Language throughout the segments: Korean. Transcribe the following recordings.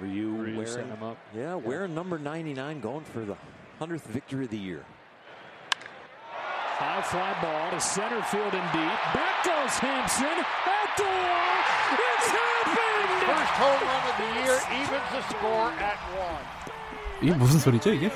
Ryu, Ryu wearing, setting him up. Yeah, wearing number 99, going for the 100th victory of the year. High fly ball to center field and deep. Back goes Hampson at the wall. It's happened! First home run of the year evens the score at one. 이게 무슨 소리죠 이게?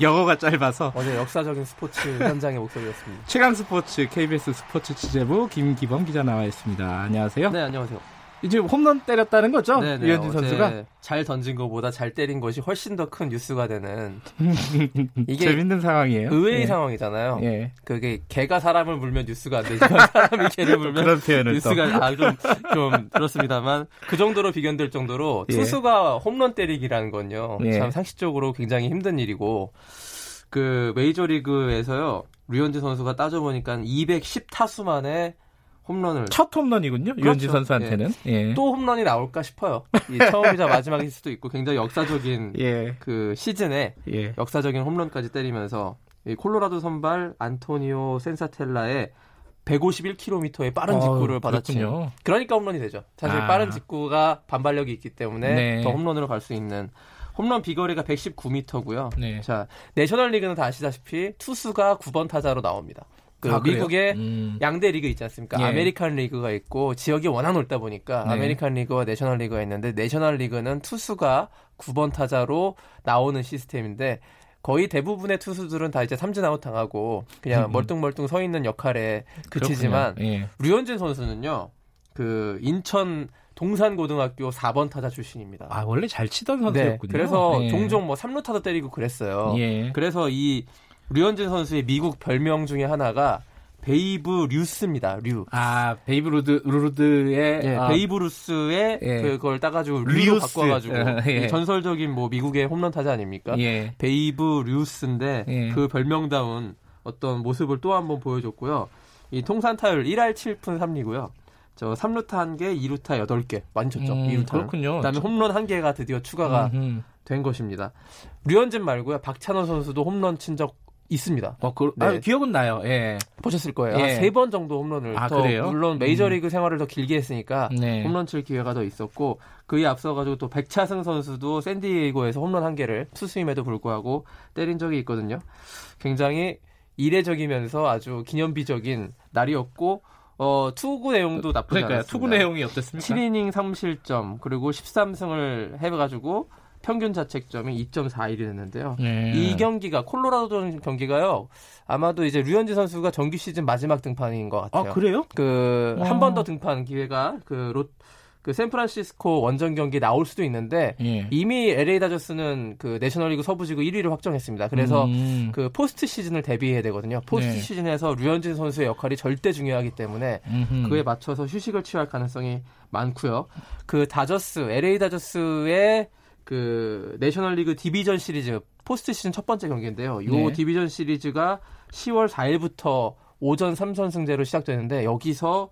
영어가 짧아서 어제 역사적인 스포츠 현장의 목소리였습니다. 최강 스포츠 KBS 스포츠 취재부 김기범 기자 나와 있습니다. 안녕하세요. 네, 안녕하세요. 이제 홈런 때렸다는 거죠? 네, 네, 류현진 어제 선수가 잘 던진 것보다 잘 때린 것이 훨씬 더 큰 뉴스가 되는 이게 재밌는 상황이에요. 의외의 예. 상황이잖아요. 예. 그게 개가 사람을 물면 뉴스가 안 되지만 사람이 개를 물면 그런 표현을 뉴스가 아좀 좀 그렇습니다만 그 정도로 비견될 정도로 예. 투수가 홈런 때리기라는 건요 예. 참 상식적으로 굉장히 힘든 일이고 그 메이저리그에서요 류현진 선수가 따져보니까 210 타수 만에 홈런을 첫 홈런이군요. 그렇죠. 선수한테는. 예. 또 홈런이 나올까 싶어요. 이 처음이자 마지막일 수도 있고 굉장히 역사적인 예. 그 시즌에 예. 역사적인 홈런까지 때리면서 이 콜로라도 선발 안토니오 센자텔라의 151km의 빠른 직구를 어, 그렇군요. 그러니까 홈런이 되죠. 사실 아. 빠른 직구가 반발력이 있기 때문에 네. 더 홈런으로 갈 수 있는 홈런 비거리가 119m고요. 네. 자 내셔널리그는 다 아시다시피 투수가 9번 타자로 나옵니다. 그 아? 미국의 음. 양대 리그 있지 않습니까? 예. 아메리칸 리그가 있고 지역이 워낙 넓다 보니까 네. 아메리칸 리그와 내셔널 리그가 있는데 내셔널 리그는 투수가 9번 타자로 나오는 시스템인데 거의 대부분의 투수들은 다 이제 삼진 아웃 당하고 그냥 음. 멀뚱멀뚱 서 있는 역할에 그치지만. 예. 류현진 선수는요. 그 인천 동산고등학교 4번 타자 출신입니다. 아 원래 잘 치던 네. 선수였군요. 그래서 예. 종종 뭐 3루 타도 때리고 그랬어요. 예. 그래서 이 류현진 선수의 미국 별명 중에 하나가 베이브 류스입니다. 류. 아 베이브 루드 루드의 예, 아, 베이브 루스의 예. 그걸 따가지고 류로 류스. 바꿔가지고 예. 이 전설적인 뭐 미국의 홈런 타자 아닙니까? 예. 베이브 류스인데 예. 그 별명다운 어떤 모습을 또 한 번 보여줬고요. 이 통산 타율 1할 7푼 3리고요. 저 3루타 1개, 2루타 8개 많이 쳤죠. 음, 2루타. 그렇군요. 그다음에 홈런 1개가 드디어 추가가 음흠. 된 것입니다. 류현진 말고요. 박찬호 선수도 홈런 친 적 있습니다. 어, 그, 네. 아, 기억은 나요. 예. 보셨을 거예요. 예. 세번 정도 홈런을 아, 더 그래요? 물론 메이저리그 생활을 더 길게 했으니까 네. 홈런 칠 기회가 더 있었고 그에 앞서 가지고 또 백차승 선수도 샌디에이고에서 홈런 한 개를 투수임에도 불구하고 때린 적이 있거든요. 굉장히 이례적이면서 아주 기념비적인 날이었고 어, 투구 내용도 나쁘지 그러니까 않았습니다. 투구 내용이 어땠습니까? 7이닝 3실점 그리고 13승을 해가지고 평균 자책점이 2.41이 됐는데요. 네. 이 경기가 콜로라도 경기가요. 아마도 이제 류현진 선수가 정규 시즌 마지막 등판인 것아 같아요. 그래요? 그 와. 한번 더 등판 기회가 그 롯, 그 샌프란시스코 원정 경기 나올 수도 있는데 예. 이미 LA 다저스는 그 내셔널리그 서부지구 1위를 확정했습니다. 그래서 음. 그 포스트 시즌을 대비해야 되거든요. 포스트 네. 시즌에서 류현진 선수의 역할이 절대 중요하기 때문에 음흠. 그에 맞춰서 휴식을 취할 가능성이 많고요. 그 다저스, LA 다저스의 그 내셔널리그 디비전 시리즈 포스트 시즌 첫 번째 경기인데요. 이 네. 디비전 시리즈가 10월 4일부터 5전 3선승제로 시작되는데 여기서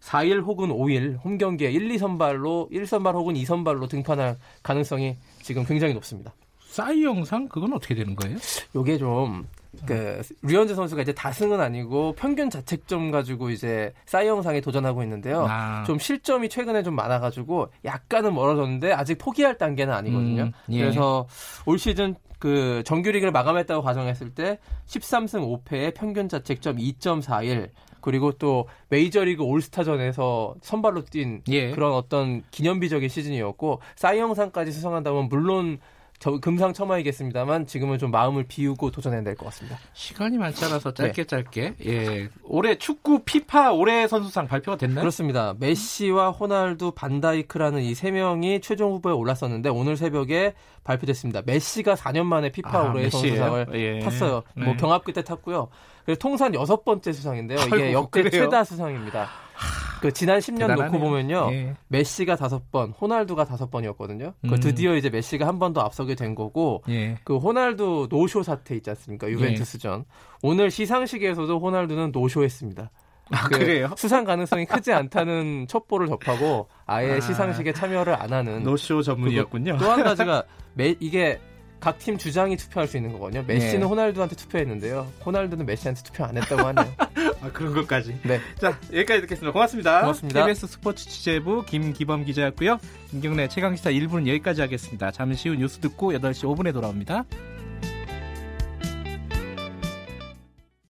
4일 혹은 5일 홈 경기에 1, 2선발로 1선발 혹은 2선발로 등판할 가능성이 지금 굉장히 높습니다. 싸이 영상 그건 어떻게 되는 거예요? 요게 좀, 그, 류현진 선수가 이제 다승은 아니고 평균 자책점 가지고 이제 싸이 영상에 도전하고 있는데요. 아. 좀 실점이 최근에 좀 많아가지고 약간은 멀어졌는데 아직 포기할 단계는 아니거든요. 음, 예. 그래서 올 시즌 그 정규리그를 마감했다고 가정했을 때 13승 5패에 평균 자책점 2.41 그리고 또 메이저리그 올스타전에서 선발로 뛴 예. 그런 어떤 기념비적인 시즌이었고 싸이 영상까지 수상한다면 물론 저 금상첨화이겠습니다만 지금은 좀 마음을 비우고 도전해야 될 것 같습니다. 시간이 많지 않아서 네. 짧게 짧게. 예. 올해 축구 피파 올해 선수상 발표가 됐나요? 그렇습니다. 메시와 호날두, 반다이크라는 이 세 명이 최종 후보에 올랐었는데 오늘 새벽에 발표됐습니다. 메시가 4년 만에 피파 아, 올해의 메시예요? 선수상을 예. 탔어요. 네. 뭐 경합 끝에 탔고요. 그래서 통산 여섯 번째 수상인데요. 이게 역대 그래요? 최다 수상입니다. 그 지난 10년 놓고 대단하네요. 보면요. 예. 메시가 다섯 번, 호날두가 다섯 번이었거든요. 그 음. 드디어 이제 메시가 한 번 더 앞서게 된 거고 예. 그 호날두 노쇼 사태 있지 않습니까? 유벤투스전. 오늘 시상식에서도 호날두는 노쇼했습니다. 아, 그 그래요? 수상 가능성이 크지 않다는 첩보를 접하고 아예 아. 시상식에 참여를 안 하는 노쇼 전문이었군요. 또 한 가지가 매, 이게 각 팀 주장이 투표할 수 있는 거거든요. 메시는 네. 호날두한테 투표했는데요. 호날두는 메시한테 투표 안 했다고 하네요. 아, 그런 것까지. 네. 자, 여기까지 듣겠습니다. 고맙습니다. 고맙습니다. KBS 스포츠 취재부 김기범 기자였고요. 김경래 최강시사 1부는 여기까지 하겠습니다. 잠시 후 뉴스 듣고 8시 5분에 돌아옵니다.